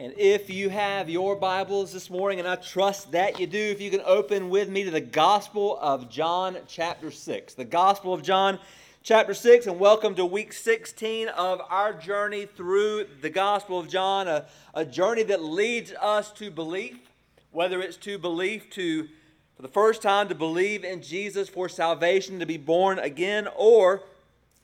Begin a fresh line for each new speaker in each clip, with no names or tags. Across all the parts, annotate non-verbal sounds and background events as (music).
And if you have your Bibles this morning, and I trust that you do, if you can open with me to the Gospel of John, chapter 6. The Gospel of John, chapter 6, and welcome to week 16 of our journey through the Gospel of John, a, a journey that leads us to belief, whether it's to belief to, for the first time, to believe in Jesus for salvation, to be born again, or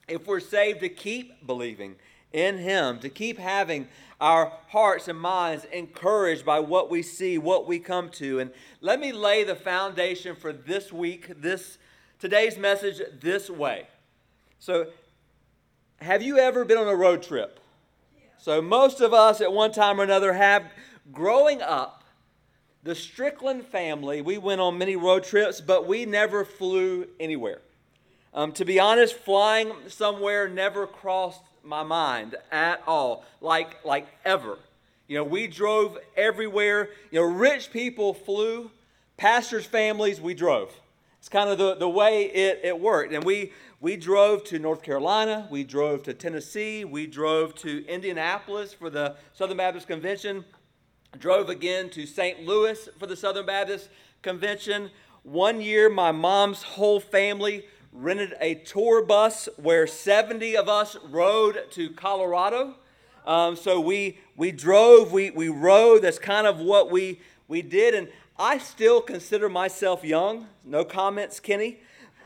if we're saved, to keep believing in Him, to keep having our hearts and minds encouraged by what we see, what we come to. And let me lay the foundation for this week, this today's message this way. So, have you ever been on a road trip? So, most of us at one time or another have. Growing up, the Strickland family, we went on many road trips, but we never flew anywhere. Um, to be honest, flying somewhere never crossed my mind at all, like, like ever. You know, we drove everywhere. You know, rich people flew, pastors' families, we drove. It's kind of the, the way it, it worked. And we, we drove to North Carolina, we drove to Tennessee, we drove to Indianapolis for the Southern Baptist Convention, drove again to St. Louis for the Southern Baptist Convention. One year, my mom's whole family rented a tour bus where 70 of us rode to Colorado. Um, so we, we drove, we, we rode. That's kind of what we, we did. And I still consider myself young. No comments, Kenny.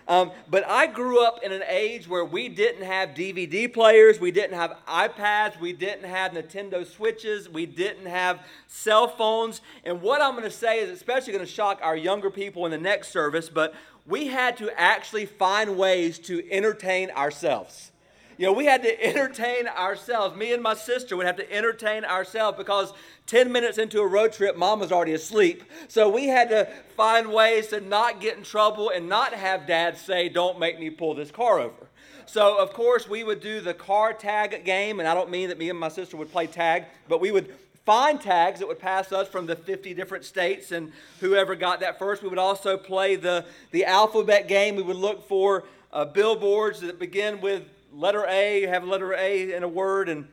Um, but I grew up in an age where we didn't have DVD players, we didn't have iPads, we didn't have Nintendo Switches, we didn't have cell phones. And what I'm going to say is especially going to shock our younger people in the next service, but we had to actually find ways to entertain ourselves. You know, we had to entertain ourselves. Me and my sister would have to entertain ourselves because 10 minutes into a road trip, mom was already asleep. So we had to find ways to not get in trouble and not have dad say, Don't make me pull this car over. So, of course, we would do the car tag game, and I don't mean that me and my sister would play tag, but we would find tags that would pass us from the 50 different states and whoever got that first. We would also play the, the alphabet game. We would look for uh, billboards that begin with letter A, have a letter A in a word, and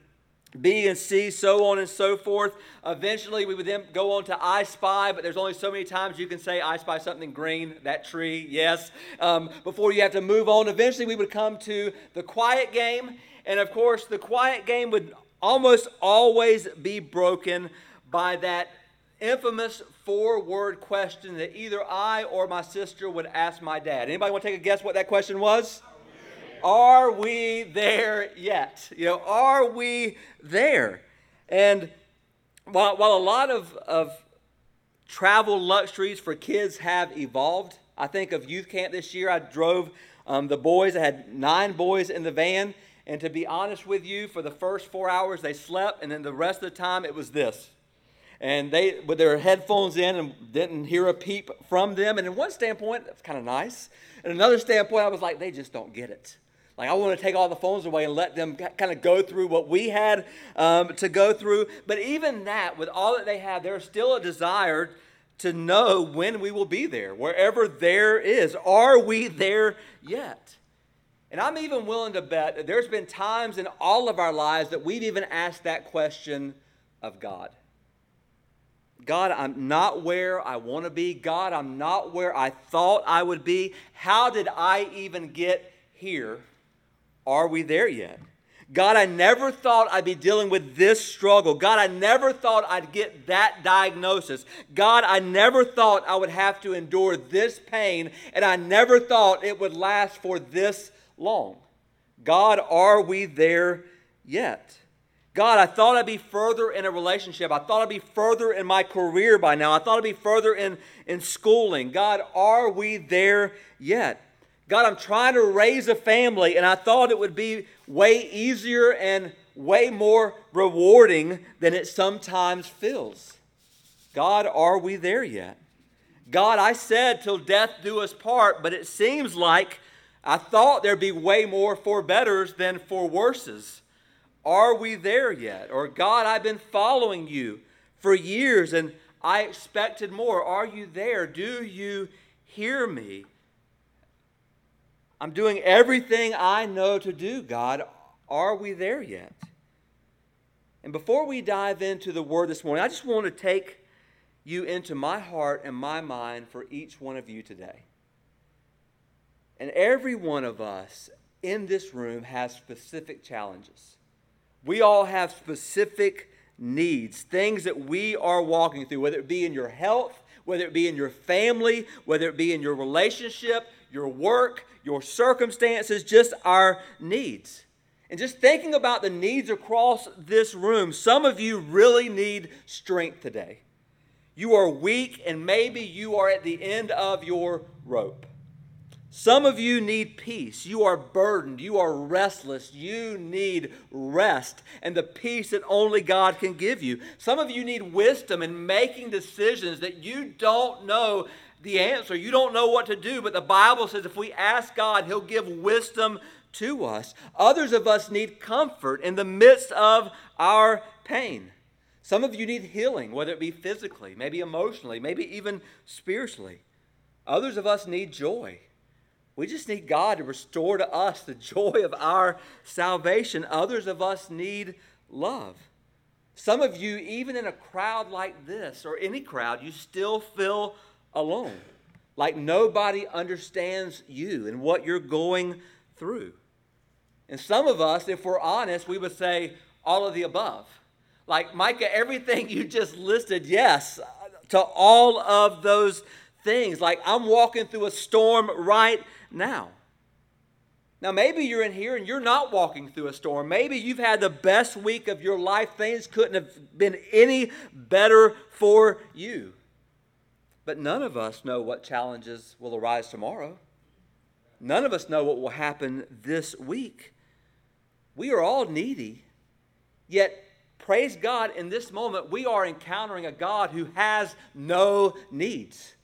B and C, so on and so forth. Eventually, we would then go on to I Spy, but there's only so many times you can say I Spy something green, that tree, yes, um, before you have to move on. Eventually, we would come to the quiet game. And of course, the quiet game would almost always be broken by that infamous four word question that either I or my sister would ask my dad. Anybody want to take a guess what that question was? Are we there yet? You know, are we there? And while, while a lot of, of travel luxuries for kids have evolved, I think of youth camp this year. I drove um, the boys, I had nine boys in the van, and to be honest with you, for the first four hours they slept, and then the rest of the time it was this. And they, with their headphones in, and didn't hear a peep from them. And in one standpoint, that's kind of nice. In another standpoint, I was like, they just don't get it. Like, I want to take all the phones away and let them kind of go through what we had um, to go through. But even that, with all that they have, there's still a desire to know when we will be there, wherever there is. Are we there yet? And I'm even willing to bet that there's been times in all of our lives that we've even asked that question of God. God, I'm not where I want to be. God, I'm not where I thought I would be. How did I even get here? Are we there yet? God, I never thought I'd be dealing with this struggle. God, I never thought I'd get that diagnosis. God, I never thought I would have to endure this pain, and I never thought it would last for this long. God, are we there yet? God, I thought I'd be further in a relationship. I thought I'd be further in my career by now. I thought I'd be further in, in schooling. God, are we there yet? God, I'm trying to raise a family, and I thought it would be way easier and way more rewarding than it sometimes feels. God, are we there yet? God, I said, till death do us part, but it seems like I thought there'd be way more for betters than for worses. Are we there yet? Or, God, I've been following you for years and I expected more. Are you there? Do you hear me? I'm doing everything I know to do, God. Are we there yet? And before we dive into the word this morning, I just want to take you into my heart and my mind for each one of you today. And every one of us in this room has specific challenges. We all have specific needs, things that we are walking through, whether it be in your health, whether it be in your family, whether it be in your relationship, your work, your circumstances, just our needs. And just thinking about the needs across this room, some of you really need strength today. You are weak, and maybe you are at the end of your rope. Some of you need peace. You are burdened. You are restless. You need rest and the peace that only God can give you. Some of you need wisdom in making decisions that you don't know the answer. You don't know what to do, but the Bible says if we ask God, He'll give wisdom to us. Others of us need comfort in the midst of our pain. Some of you need healing, whether it be physically, maybe emotionally, maybe even spiritually. Others of us need joy. We just need God to restore to us the joy of our salvation. Others of us need love. Some of you, even in a crowd like this or any crowd, you still feel alone, like nobody understands you and what you're going through. And some of us, if we're honest, we would say all of the above. Like, Micah, everything (laughs) you just listed, yes, to all of those things. Like, I'm walking through a storm right now. Now, maybe you're in here and you're not walking through a storm. Maybe you've had the best week of your life. Things couldn't have been any better for you. But none of us know what challenges will arise tomorrow. None of us know what will happen this week. We are all needy, yet, praise God, in this moment, we are encountering a God who has no needs.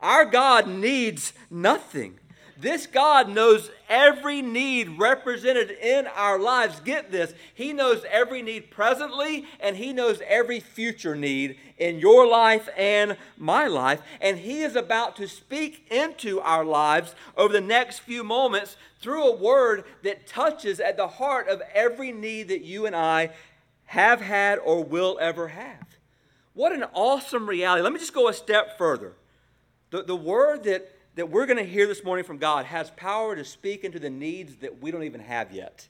Our God needs nothing. This God knows every need represented in our lives. Get this, He knows every need presently, and He knows every future need in your life and my life. And He is about to speak into our lives over the next few moments through a word that touches at the heart of every need that you and I have had or will ever have. What an awesome reality. Let me just go a step further. The, the word that that we're going to hear this morning from God has power to speak into the needs that we don't even have yet.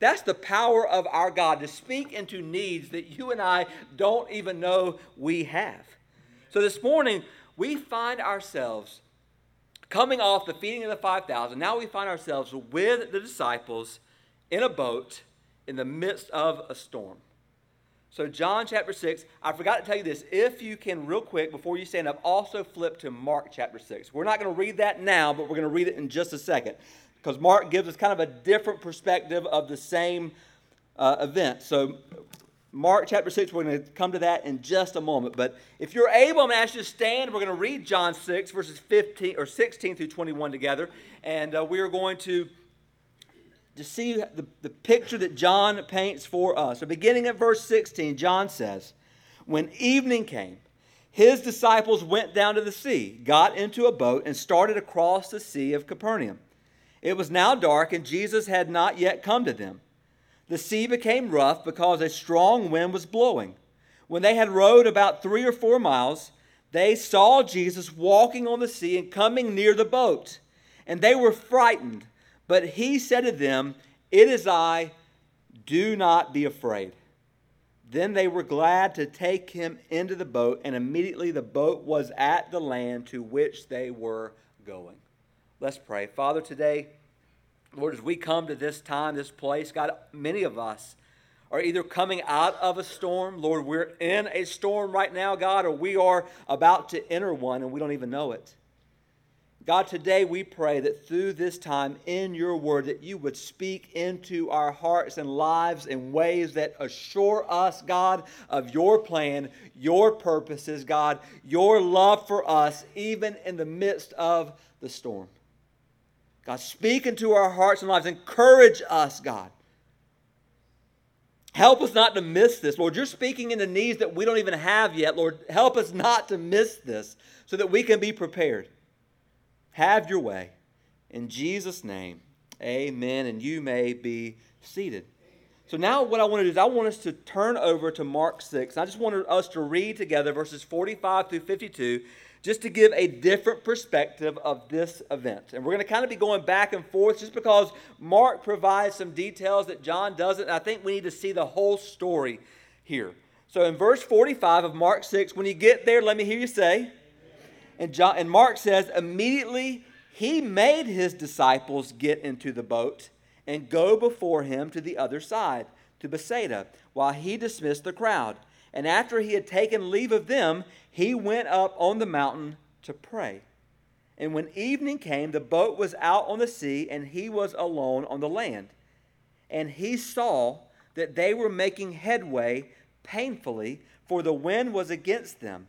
That's the power of our God to speak into needs that you and I don't even know we have. So this morning, we find ourselves coming off the feeding of the 5,000. Now we find ourselves with the disciples in a boat in the midst of a storm. So, John chapter 6, I forgot to tell you this. If you can, real quick, before you stand up, also flip to Mark chapter 6. We're not going to read that now, but we're going to read it in just a second because Mark gives us kind of a different perspective of the same uh, event. So, Mark chapter 6, we're going to come to that in just a moment. But if you're able, I'm going to ask you to stand. We're going to read John 6, verses 15 or 16 through 21 together. And uh, we are going to to see the, the picture that John paints for us. So, beginning at verse 16, John says, When evening came, his disciples went down to the sea, got into a boat, and started across the Sea of Capernaum. It was now dark, and Jesus had not yet come to them. The sea became rough because a strong wind was blowing. When they had rowed about three or four miles, they saw Jesus walking on the sea and coming near the boat. And they were frightened. But he said to them, It is I, do not be afraid. Then they were glad to take him into the boat, and immediately the boat was at the land to which they were going. Let's pray. Father, today, Lord, as we come to this time, this place, God, many of us are either coming out of a storm, Lord, we're in a storm right now, God, or we are about to enter one and we don't even know it. God, today we pray that through this time in your word that you would speak into our hearts and lives in ways that assure us, God, of your plan, your purposes, God, your love for us, even in the midst of the storm. God, speak into our hearts and lives. Encourage us, God. Help us not to miss this. Lord, you're speaking into needs that we don't even have yet. Lord, help us not to miss this so that we can be prepared. Have your way. In Jesus' name, amen. And you may be seated. So now what I want to do is I want us to turn over to Mark 6. I just wanted us to read together verses 45 through 52 just to give a different perspective of this event. And we're going to kind of be going back and forth just because Mark provides some details that John doesn't. I think we need to see the whole story here. So in verse 45 of Mark 6, when you get there, let me hear you say, and, John, and Mark says, immediately he made his disciples get into the boat and go before him to the other side, to Bethsaida, while he dismissed the crowd. And after he had taken leave of them, he went up on the mountain to pray. And when evening came, the boat was out on the sea, and he was alone on the land. And he saw that they were making headway painfully, for the wind was against them.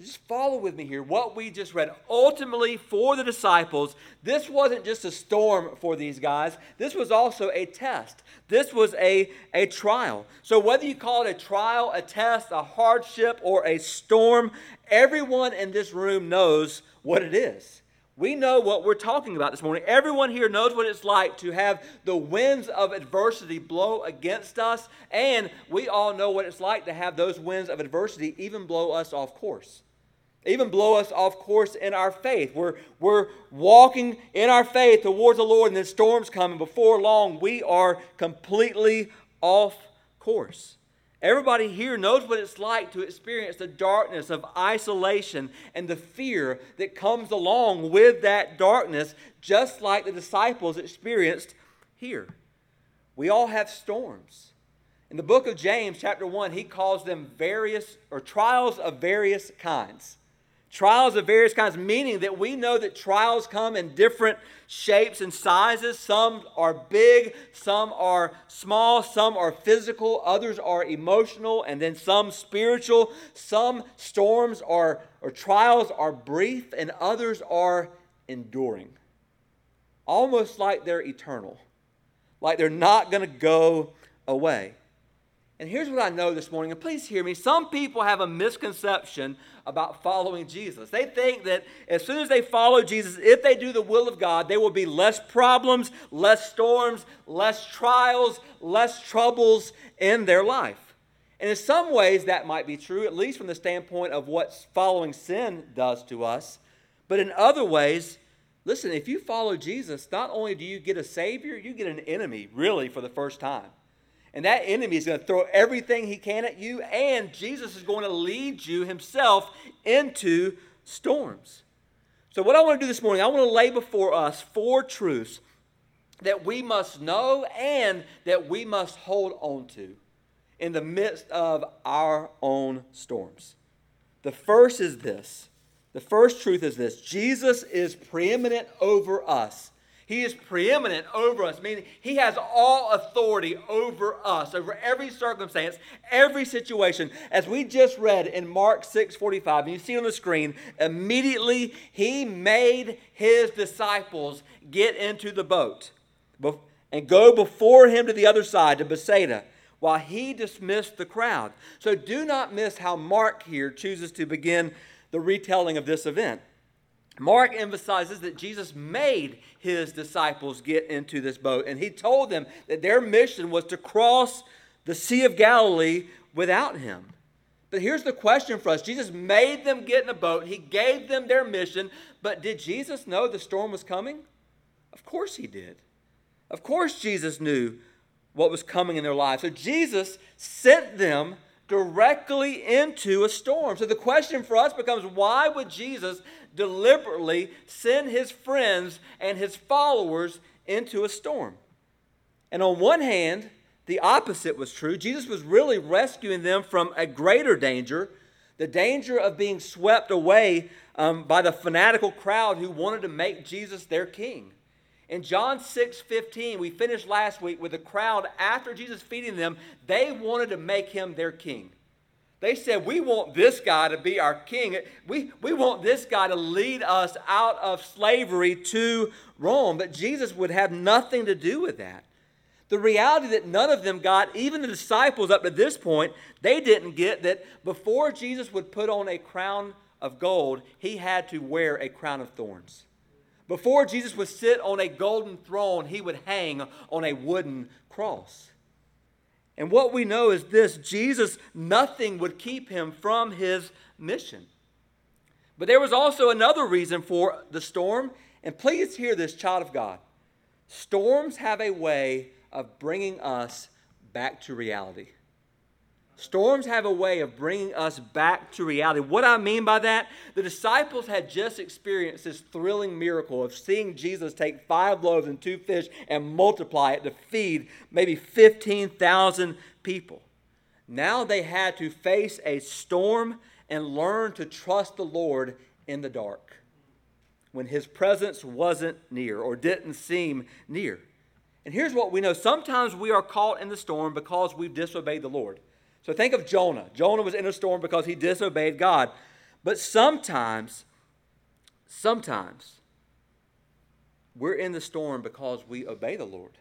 Just follow with me here what we just read. Ultimately, for the disciples, this wasn't just a storm for these guys, this was also a test. This was a, a trial. So, whether you call it a trial, a test, a hardship, or a storm, everyone in this room knows what it is. We know what we're talking about this morning. Everyone here knows what it's like to have the winds of adversity blow against us, and we all know what it's like to have those winds of adversity even blow us off course even blow us off course in our faith. We're, we're walking in our faith towards the Lord, and then storms come, and before long, we are completely off course. Everybody here knows what it's like to experience the darkness of isolation and the fear that comes along with that darkness, just like the disciples experienced here. We all have storms. In the book of James, chapter 1, he calls them various or trials of various kinds. Trials of various kinds, meaning that we know that trials come in different shapes and sizes. Some are big, some are small, some are physical, others are emotional, and then some spiritual. Some storms are, or trials are brief, and others are enduring. Almost like they're eternal, like they're not going to go away. And here's what I know this morning, and please hear me. Some people have a misconception about following Jesus. They think that as soon as they follow Jesus, if they do the will of God, there will be less problems, less storms, less trials, less troubles in their life. And in some ways, that might be true, at least from the standpoint of what following sin does to us. But in other ways, listen, if you follow Jesus, not only do you get a Savior, you get an enemy, really, for the first time. And that enemy is going to throw everything he can at you, and Jesus is going to lead you himself into storms. So, what I want to do this morning, I want to lay before us four truths that we must know and that we must hold on to in the midst of our own storms. The first is this the first truth is this Jesus is preeminent over us he is preeminent over us, meaning He has all authority over us, over every circumstance, every situation. As we just read in Mark 6 45, and you see on the screen, immediately He made His disciples get into the boat and go before Him to the other side, to Bethsaida while he dismissed the crowd. So do not miss how Mark here chooses to begin the retelling of this event. Mark emphasizes that Jesus made his disciples get into this boat, and he told them that their mission was to cross the Sea of Galilee without him. But here's the question for us Jesus made them get in a boat, he gave them their mission, but did Jesus know the storm was coming? Of course he did. Of course, Jesus knew what was coming in their lives. So Jesus sent them directly into a storm. So the question for us becomes why would Jesus deliberately send his friends and his followers into a storm. And on one hand, the opposite was true. Jesus was really rescuing them from a greater danger the danger of being swept away um, by the fanatical crowd who wanted to make Jesus their king. In John 6 15, we finished last week with the crowd after Jesus feeding them, they wanted to make him their king. They said, We want this guy to be our king. We, we want this guy to lead us out of slavery to Rome. But Jesus would have nothing to do with that. The reality that none of them got, even the disciples up to this point, they didn't get that before Jesus would put on a crown of gold, he had to wear a crown of thorns. Before Jesus would sit on a golden throne, he would hang on a wooden cross. And what we know is this Jesus, nothing would keep him from his mission. But there was also another reason for the storm. And please hear this, child of God. Storms have a way of bringing us back to reality. Storms have a way of bringing us back to reality. What I mean by that, the disciples had just experienced this thrilling miracle of seeing Jesus take five loaves and two fish and multiply it to feed maybe 15,000 people. Now they had to face a storm and learn to trust the Lord in the dark when his presence wasn't near or didn't seem near. And here's what we know sometimes we are caught in the storm because we've disobeyed the Lord. So think of Jonah. Jonah was in a storm because he disobeyed God. But sometimes, sometimes, we're in the storm because we obey the Lord.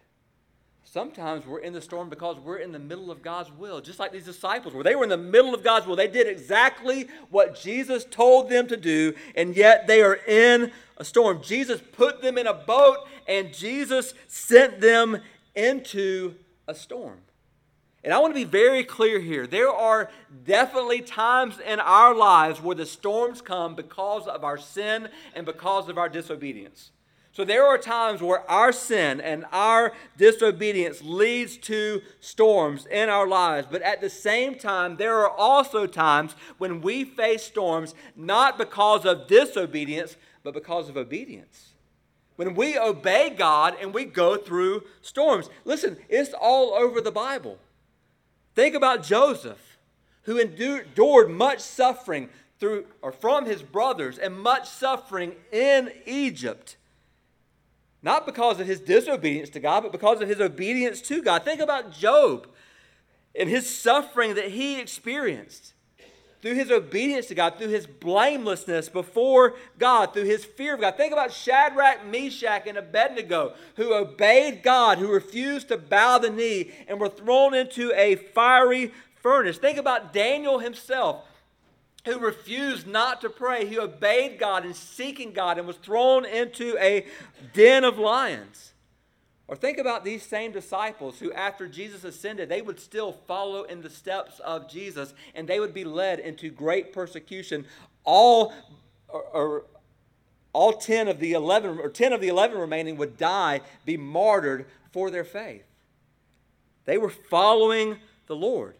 Sometimes we're in the storm because we're in the middle of God's will, just like these disciples were. They were in the middle of God's will. They did exactly what Jesus told them to do, and yet they are in a storm. Jesus put them in a boat, and Jesus sent them into a storm. And I want to be very clear here. There are definitely times in our lives where the storms come because of our sin and because of our disobedience. So there are times where our sin and our disobedience leads to storms in our lives. But at the same time, there are also times when we face storms not because of disobedience, but because of obedience when we obey God and we go through storms. Listen, it's all over the Bible. Think about Joseph, who endured much suffering through or from his brothers and much suffering in Egypt. Not because of his disobedience to God, but because of his obedience to God. Think about Job and his suffering that he experienced through his obedience to God, through his blamelessness before God, through his fear of God. Think about Shadrach, Meshach, and Abednego, who obeyed God, who refused to bow the knee, and were thrown into a fiery furnace. Think about Daniel himself, who refused not to pray. He obeyed God and seeking God and was thrown into a den of lions. Or think about these same disciples who, after Jesus ascended, they would still follow in the steps of Jesus and they would be led into great persecution. All, or, or all 10 of the 11 or 10 of the 11 remaining would die, be martyred for their faith. They were following the Lord.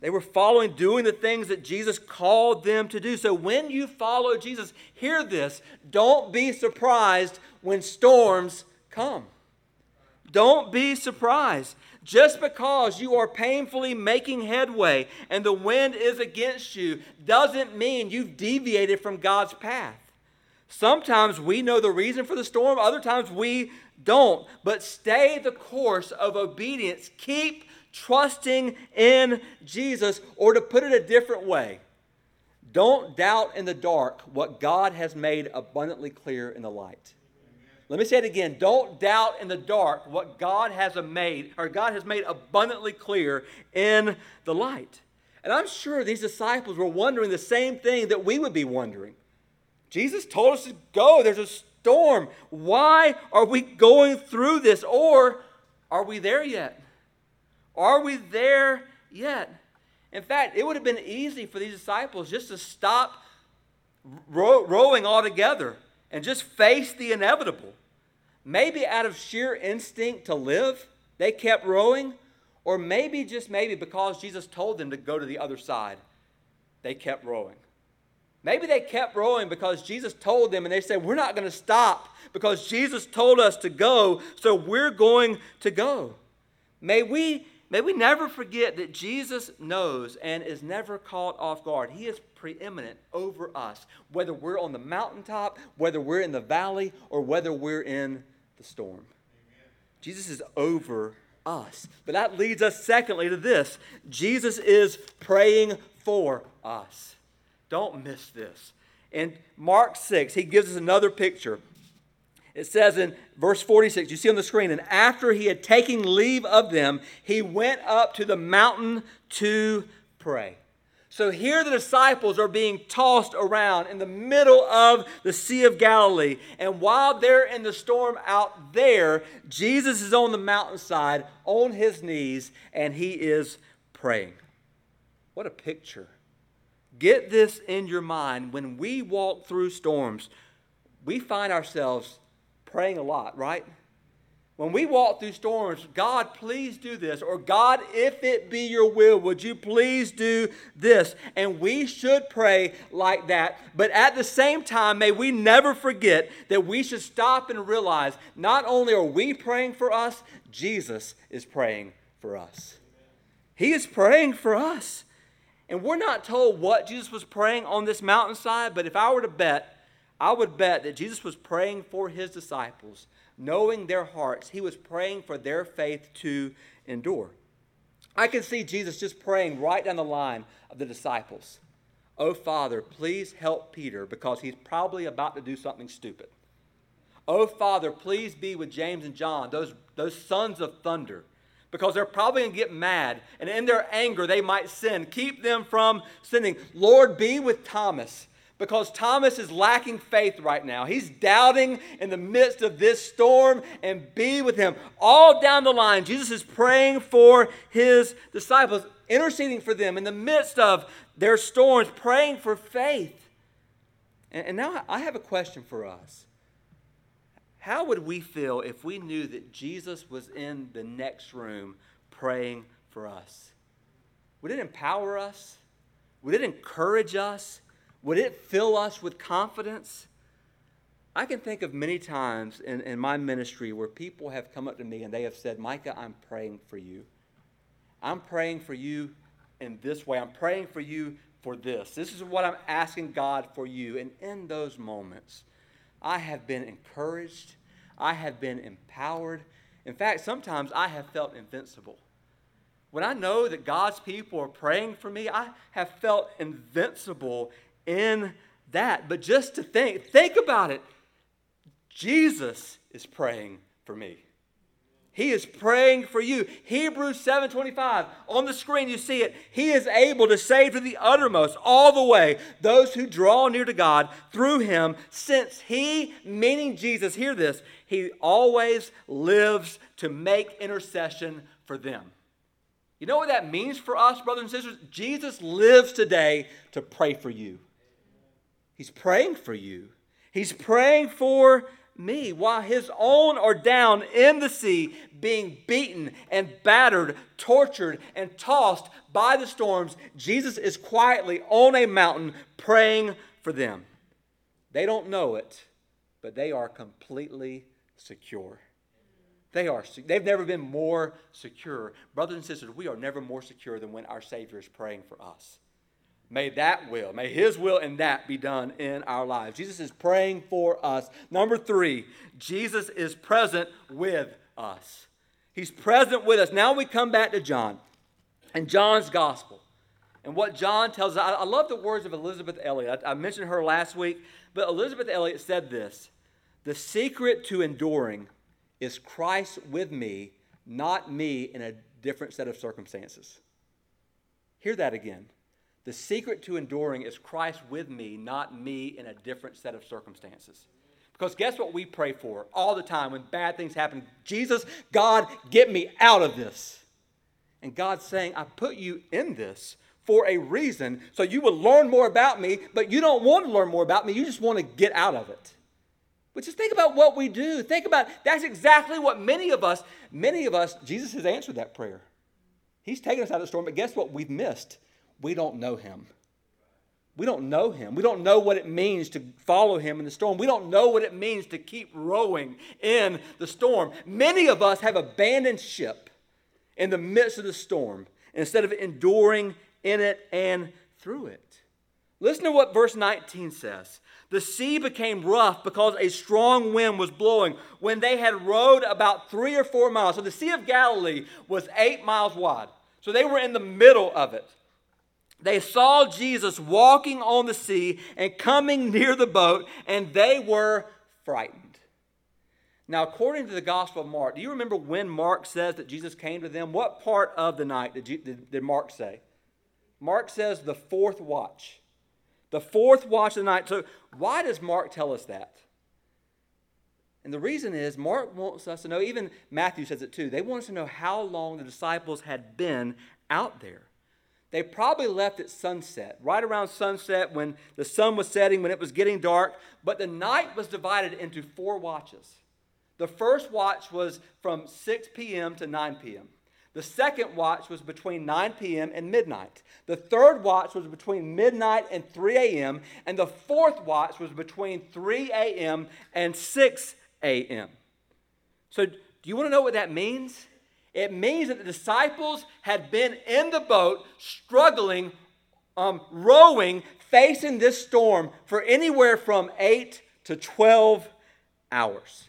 They were following, doing the things that Jesus called them to do. So when you follow Jesus, hear this. Don't be surprised when storms come. Don't be surprised. Just because you are painfully making headway and the wind is against you doesn't mean you've deviated from God's path. Sometimes we know the reason for the storm, other times we don't. But stay the course of obedience. Keep trusting in Jesus, or to put it a different way, don't doubt in the dark what God has made abundantly clear in the light. Let me say it again. Don't doubt in the dark what God has made, or God has made abundantly clear in the light. And I'm sure these disciples were wondering the same thing that we would be wondering. Jesus told us to go. There's a storm. Why are we going through this? Or are we there yet? Are we there yet? In fact, it would have been easy for these disciples just to stop row- rowing altogether and just face the inevitable. Maybe out of sheer instinct to live, they kept rowing, or maybe, just maybe, because Jesus told them to go to the other side, they kept rowing. Maybe they kept rowing because Jesus told them, and they said, We're not going to stop because Jesus told us to go, so we're going to go. May we may we never forget that Jesus knows and is never caught off guard. He is preeminent over us, whether we're on the mountaintop, whether we're in the valley, or whether we're in the storm. Jesus is over us. But that leads us, secondly, to this Jesus is praying for us. Don't miss this. In Mark 6, he gives us another picture. It says in verse 46, you see on the screen, and after he had taken leave of them, he went up to the mountain to pray. So here the disciples are being tossed around in the middle of the Sea of Galilee. And while they're in the storm out there, Jesus is on the mountainside on his knees and he is praying. What a picture. Get this in your mind. When we walk through storms, we find ourselves praying a lot, right? When we walk through storms, God, please do this. Or God, if it be your will, would you please do this? And we should pray like that. But at the same time, may we never forget that we should stop and realize not only are we praying for us, Jesus is praying for us. He is praying for us. And we're not told what Jesus was praying on this mountainside, but if I were to bet, I would bet that Jesus was praying for his disciples, knowing their hearts. He was praying for their faith to endure. I can see Jesus just praying right down the line of the disciples. Oh, Father, please help Peter because he's probably about to do something stupid. Oh, Father, please be with James and John, those, those sons of thunder because they're probably going to get mad. And in their anger, they might sin. Keep them from sinning. Lord, be with Thomas because Thomas is lacking faith right now. He's doubting in the midst of this storm and be with him. All down the line, Jesus is praying for his disciples, interceding for them in the midst of their storms, praying for faith. And, and now I have a question for us. How would we feel if we knew that Jesus was in the next room praying for us? Would it empower us? Would it encourage us? Would it fill us with confidence? I can think of many times in, in my ministry where people have come up to me and they have said, Micah, I'm praying for you. I'm praying for you in this way. I'm praying for you for this. This is what I'm asking God for you. And in those moments, I have been encouraged I have been empowered. In fact, sometimes I have felt invincible. When I know that God's people are praying for me, I have felt invincible in that. But just to think, think about it. Jesus is praying for me. He is praying for you. Hebrews 7:25 on the screen you see it. He is able to save to the uttermost all the way those who draw near to God through him since he meaning Jesus hear this. He always lives to make intercession for them. You know what that means for us brothers and sisters? Jesus lives today to pray for you. He's praying for you. He's praying for me while his own are down in the sea, being beaten and battered, tortured, and tossed by the storms. Jesus is quietly on a mountain praying for them. They don't know it, but they are completely secure. They are, they've never been more secure. Brothers and sisters, we are never more secure than when our Savior is praying for us. May that will, may His will and that be done in our lives. Jesus is praying for us. Number three, Jesus is present with us. He's present with us. Now we come back to John and John's gospel. And what John tells us, I, love the words of Elisabeth Elliot. I, I mentioned her last week, but Elisabeth Elliot said this The secret to enduring is Christ with me, not me in a different set of circumstances. Hear that again. The secret to enduring is Christ with me, not me in a different set of circumstances. Because guess what we pray for all the time when bad things happen? Jesus, God, get me out of this. And God's saying, I put you in this for a reason so you will learn more about me, but you don't want to learn more about me. You just want to get out of it. But just think about what we do. Think about that's exactly what many of us, many of us, Jesus has answered that prayer. He's taken us out of the storm, but guess what? We've missed we don't know him. We don't know him. We don't know what it means to follow him in the storm. We don't know what it means to keep rowing in the storm. Many of us have abandoned ship. in the midst of the storm instead of enduring in it and through it. Listen to what verse 19 says. The sea became rough because a strong wind was blowing when they had rowed about three or four miles. So the Sea of Galilee was eight miles wide. So they were in the middle of it. They saw Jesus walking on the sea and coming near the boat, and they were frightened. Now, according to the Gospel of Mark, do you remember when Mark says that Jesus came to them? What part of the night did, you, did, did Mark say? Mark says the fourth watch. The fourth watch of the night. So, why does Mark tell us that? And the reason is Mark wants us to know, even Matthew says it too, they want us to know how long the disciples had been out there. They probably left at sunset, right around sunset when the sun was setting, when it was getting dark, but the night was divided into four watches. The first watch was from 6 p.m. to 9 p.m. The second watch was between 9 p.m. and midnight. The third watch was between midnight and 3 a.m. And the fourth watch was between 3 a.m. and 6 a.m. So, do you want to know what that means? It means that the disciples had been in the boat, struggling, um, rowing, facing this storm for anywhere from 8 to 12 hours.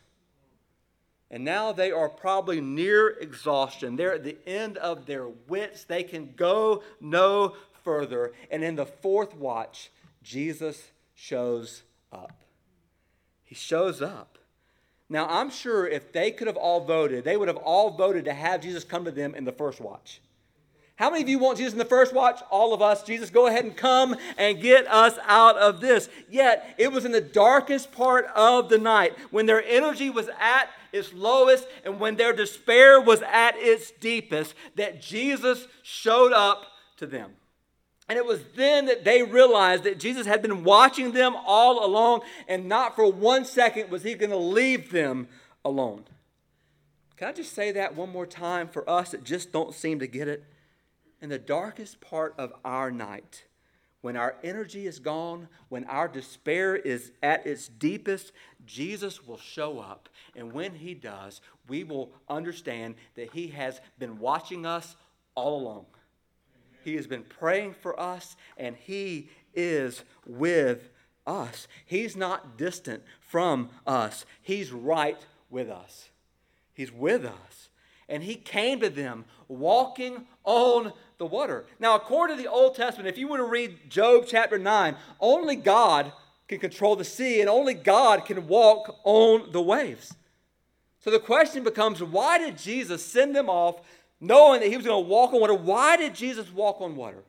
And now they are probably near exhaustion. They're at the end of their wits. They can go no further. And in the fourth watch, Jesus shows up. He shows up. Now, I'm sure if they could have all voted, they would have all voted to have Jesus come to them in the first watch. How many of you want Jesus in the first watch? All of us. Jesus, go ahead and come and get us out of this. Yet, it was in the darkest part of the night when their energy was at its lowest and when their despair was at its deepest that Jesus showed up to them. And it was then that they realized that Jesus had been watching them all along, and not for one second was he going to leave them alone. Can I just say that one more time for us that just don't seem to get it? in the darkest part of our night, when our energy is gone, when our despair is at its deepest, Jesus will show up. And when he does, we will understand that he has been watching us all along. He has been praying for us, and he is with us. He's not distant from us, he's right with us. He's with us and he came to them walking on the water. Now, according to the Old Testament, if you were to read Job chapter 9, only God can control the sea and only God can walk on the waves. So the question becomes why did Jesus send them off knowing that he was going to walk on water? Why did Jesus walk on water?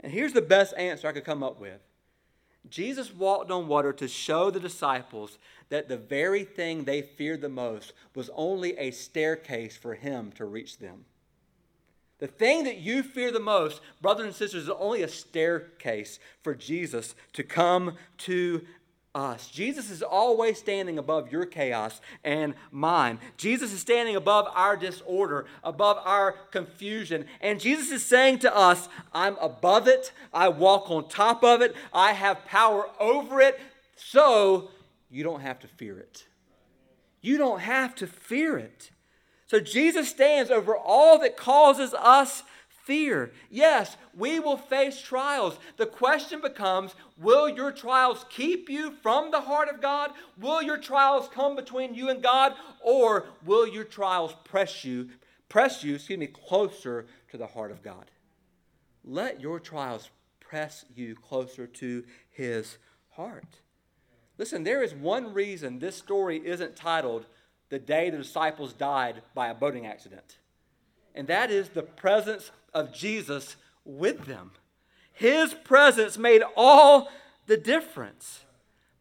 And here's the best answer I could come up with Jesus walked on water to show the disciples that the very thing they feared the most was only a staircase for him to reach them. The thing that you fear the most, brothers and sisters, is only a staircase for Jesus to come to us. Jesus is always standing above your chaos and mine. Jesus is standing above our disorder, above our confusion. And Jesus is saying to us, I'm above it. I walk on top of it. I have power over it. So you don't have to fear it. You don't have to fear it. So Jesus stands over all that causes us fear. Yes, we will face trials. The question becomes will your trials keep you from the heart of God? Will your trials come between you and God? Or will your trials press you, press you, excuse me, closer to the heart of God? Let your trials press you closer to his heart. Listen, there is one reason this story isn't titled The Day the Disciples Died by a Boating Accident, and that is the presence of Jesus with them. His presence made all the difference.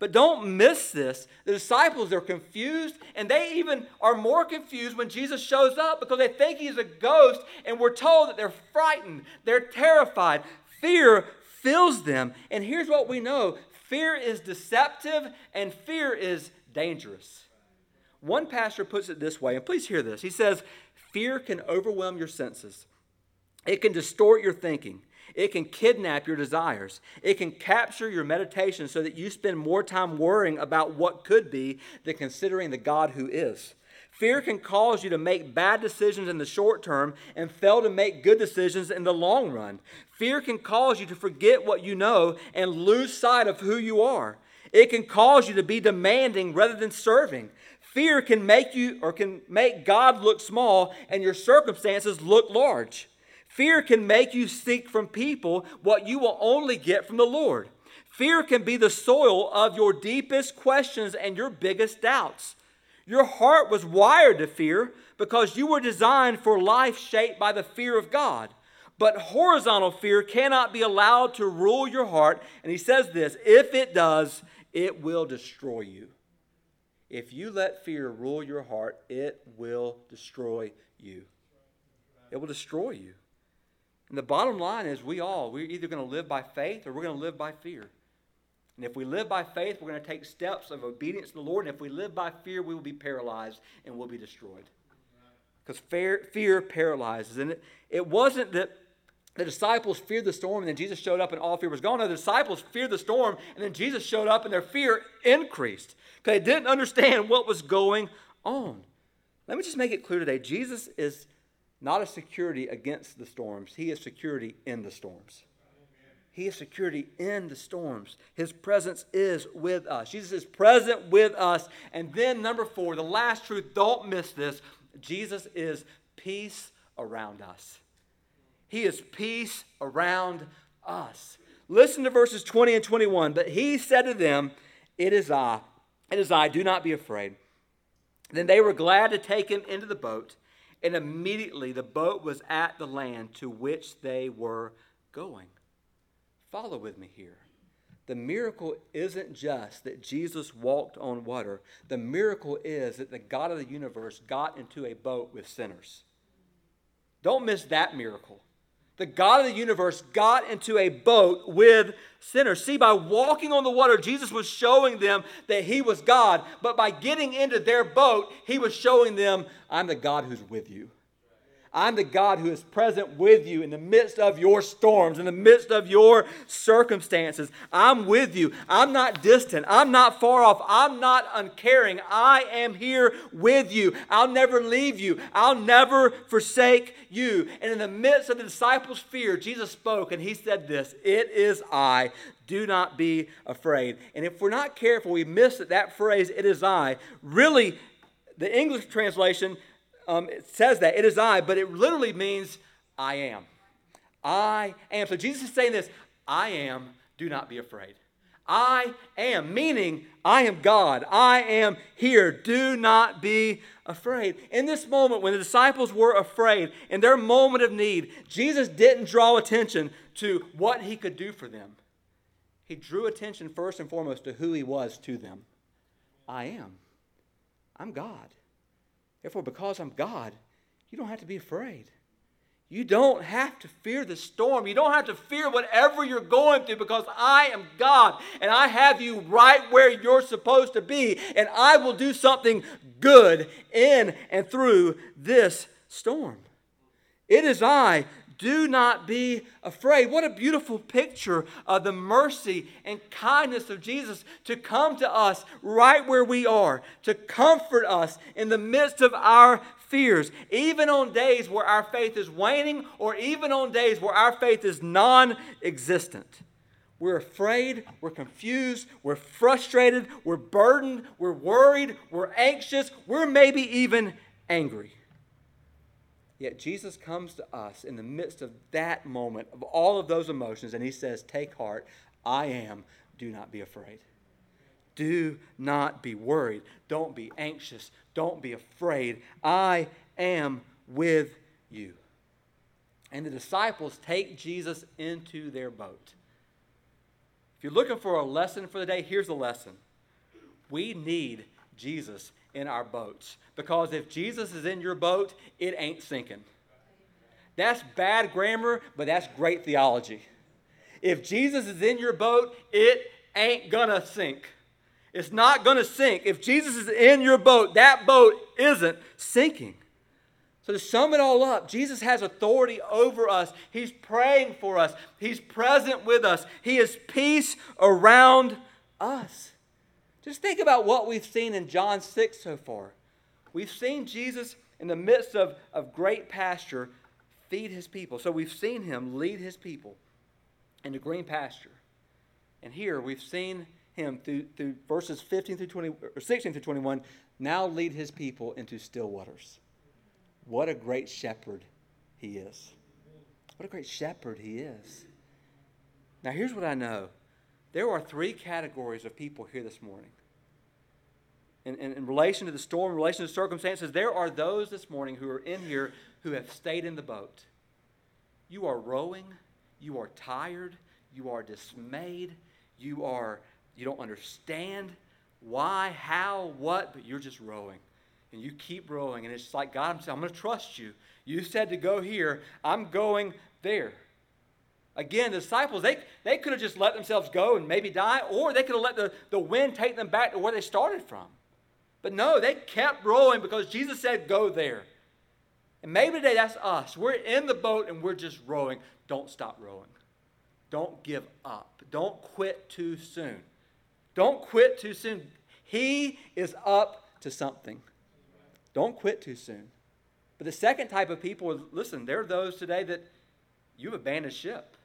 But don't miss this. The disciples are confused, and they even are more confused when Jesus shows up because they think he's a ghost, and we're told that they're frightened, they're terrified. Fear fills them. And here's what we know fear is deceptive, and fear is dangerous. One pastor puts it this way, and please hear this. He says, Fear can overwhelm your senses. It can distort your thinking. It can kidnap your desires. It can capture your meditation so that you spend more time worrying about what could be than considering the God who is. Fear can cause you to make bad decisions in the short term and fail to make good decisions in the long run. Fear can cause you to forget what you know and lose sight of who you are. It can cause you to be demanding rather than serving. Fear can make you or can make God look small and your circumstances look large. Fear can make you seek from people what you will only get from the Lord. Fear can be the soil of your deepest questions and your biggest doubts. Your heart was wired to fear because you were designed for life shaped by the fear of God. But horizontal fear cannot be allowed to rule your heart. And he says this if it does, it will destroy you. If you let fear rule your heart, it will destroy you. It will destroy you. And the bottom line is we all, we're either going to live by faith or we're going to live by fear. And if we live by faith, we're going to take steps of obedience to the Lord. And if we live by fear, we will be paralyzed and we'll be destroyed. Because fear, fear paralyzes. And it, it wasn't that the disciples feared the storm and then Jesus showed up and all fear was gone. No, the disciples feared the storm and then Jesus showed up and their fear increased because they didn't understand what was going on. Let me just make it clear today Jesus is not a security against the storms, He is security in the storms. He is security in the storms. His presence is with us. Jesus is present with us. And then, number four, the last truth, don't miss this Jesus is peace around us. He is peace around us. Listen to verses 20 and 21. But he said to them, It is I. It is I. Do not be afraid. Then they were glad to take him into the boat, and immediately the boat was at the land to which they were going. Follow with me here. The miracle isn't just that Jesus walked on water, the miracle is that the God of the universe got into a boat with sinners. Don't miss that miracle the God of the universe, got into a boat with sinners. See, by walking on the water, Jesus was showing them that he was God. But by getting into their boat, he was showing them, I'm the God who's with you. I'm the God who is present with you in the midst of your storms, in the midst of your circumstances. I'm with you. I'm not distant. I'm not far off. I'm not uncaring. I am here with you. I'll never leave you. I'll never forsake you. And in the midst of the disciples' fear, Jesus spoke and he said this It is I. Do not be afraid. And if we're not careful, we miss that that phrase, it is I, really, the English translation um, it says that. It is I, but it literally means I am. I am. So Jesus is saying this I am, do not be afraid. I am, meaning I am God. I am here. Do not be afraid. In this moment, when the disciples were afraid, in their moment of need, Jesus didn't draw attention to what he could do for them. He drew attention first and foremost to who he was to them. I am. I'm God. Therefore, because I'm God, you don't have to be afraid. You don't have to fear the storm. You don't have to fear whatever you're going through because I am God and I have you right where you're supposed to be. And I will do something good in and through this storm. It is I do not be afraid. What a beautiful picture of the mercy and kindness of Jesus to come to us right where we are, to comfort us in the midst of our fears, even on days where our faith is waning or even on days where our faith is non existent. We're afraid, we're confused, we're frustrated, we're burdened, we're worried, we're anxious, we're maybe even angry. Yet Jesus comes to us in the midst of that moment, of all of those emotions, and he says, Take heart, I am, do not be afraid. Do not be worried. Don't be anxious. Don't be afraid. I am with you. And the disciples take Jesus into their boat. If you're looking for a lesson for the day, here's the lesson. We need Jesus in our boats. Because if Jesus is in your boat, it ain't sinking. That's bad grammar, but that's great theology. If Jesus is in your boat, it ain't gonna sink. It's not gonna sink. If Jesus is in your boat, that boat isn't sinking. So, to sum it all up, Jesus has authority over us. He's praying for us, He's present with us, He is peace around us. Just think about what we've seen in John 6 so far. We've seen Jesus in the midst of, of great pasture feed his people. So we've seen him lead his people into green pasture. And here we've seen him through, through verses 15 through 20, or 16 through 21 now lead his people into still waters. What a great shepherd he is. What a great shepherd he is. Now, here's what I know there are three categories of people here this morning. In, in, in, relation to the storm, in relation to circumstances, there are those this morning who are in here who have stayed in the boat. You are rowing, you are tired, you are dismayed, you are you don't understand why, how, what, but you're just rowing. And you keep rowing, and it's like God, I'm, I'm going to trust you. You said to go here, I'm going there. Again, the disciples, they, they could have just let themselves go and maybe die, or they could have let the, the wind take them back to where they started from. But no, they kept rowing because Jesus said, Go there. And maybe today that's us. We're in the boat and we're just rowing. Don't stop rowing. Don't give up. Don't quit too soon. Don't quit too soon. He is up to something. Don't quit too soon. But the second type of people, listen, there are those today that you've abandoned ship.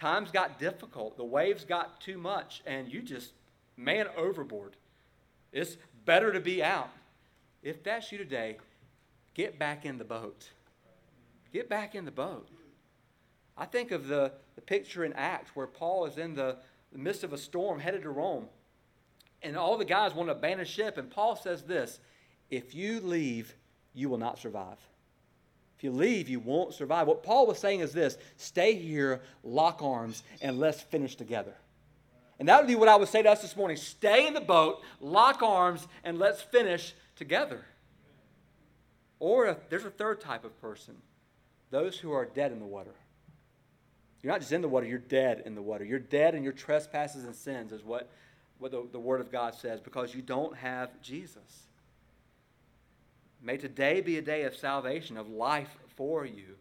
Times got difficult. The waves got too much, and you just man overboard. It's better to be out. If that's you today, get back in the boat. Get back in the boat. I think of the, the picture in Acts where Paul is in the, the midst of a storm headed to Rome. And all the guys want to abandon ship. And Paul says this if you leave, you will not survive. If you leave, you won't survive. What Paul was saying is this stay here, lock arms, and let's finish together. And that would be what I would say to us this morning stay in the boat, lock arms, and let's finish together. Or if there's a third type of person those who are dead in the water. You're not just in the water, you're dead in the water. You're dead in your trespasses and sins, is what, what the, the Word of God says, because you don't have Jesus. May today be a day of salvation, of life for you,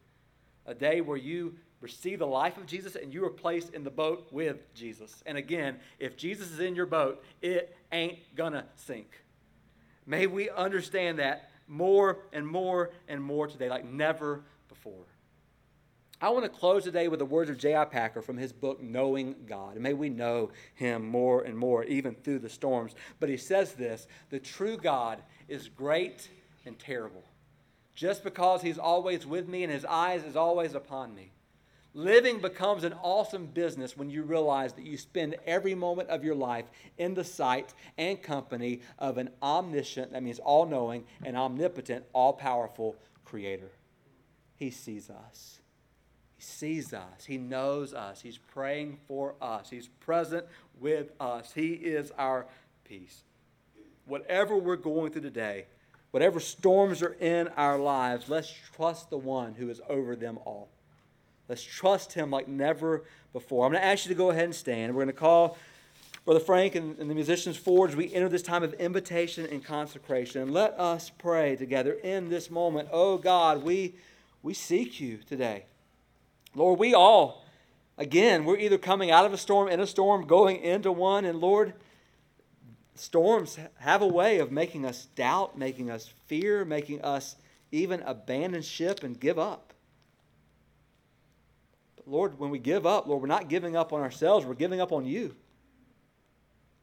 a day where you receive the life of Jesus and you are placed in the boat with Jesus. And again, if Jesus is in your boat, it ain't gonna sink. May we understand that more and more and more today, like never before. I want to close today with the words of J.I. Packer from his book, Knowing God. And may we know him more and more, even through the storms. But he says this the true God is great and terrible. Just because he's always with me and his eyes is always upon me. Living becomes an awesome business when you realize that you spend every moment of your life in the sight and company of an omniscient, that means all knowing, and omnipotent, all powerful creator. He sees us. He sees us. He knows us. He's praying for us. He's present with us. He is our peace. Whatever we're going through today, whatever storms are in our lives, let's trust the one who is over them all. Let's trust him like never before. I'm going to ask you to go ahead and stand. We're going to call Brother Frank and, and the musicians forward as we enter this time of invitation and consecration. Let us pray together in this moment. Oh God, we, we seek you today. Lord, we all, again, we're either coming out of a storm, in a storm, going into one, and Lord, storms have a way of making us doubt, making us fear, making us even abandon ship and give up. But Lord, when we give up, Lord, we're not giving up on ourselves, we're giving up on you.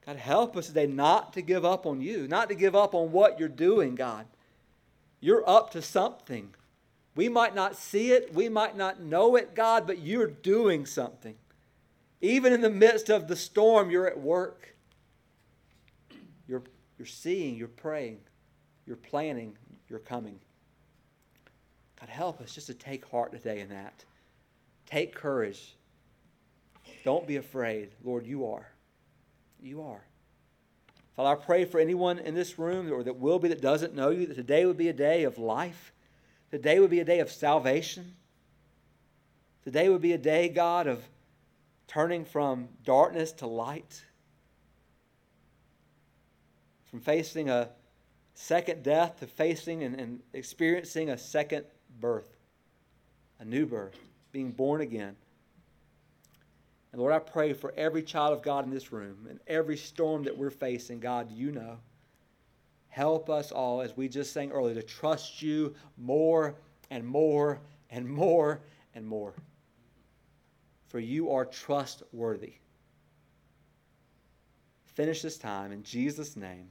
God, help us today not to give up on you, not to give up on what you're doing, God. You're up to something. We might not see it, we might not know it, God, but you're doing something. Even in the midst of the storm, you're at work. You're, you're seeing, you're praying, you're planning, you're coming. God, help us just to take heart today in that. Take courage. Don't be afraid. Lord, you are. You are. Father, I pray for anyone in this room or that will be that doesn't know you, that today would be a day of life Today would be a day of salvation. Today would be a day, God, of turning from darkness to light, from facing a second death to facing and, and experiencing a second birth, a new birth, being born again. And Lord, I pray for every child of God in this room and every storm that we're facing, God, you know. Help us all, as we just sang earlier, to trust you more and more and more and more. For you are trustworthy. Finish this time in Jesus' name.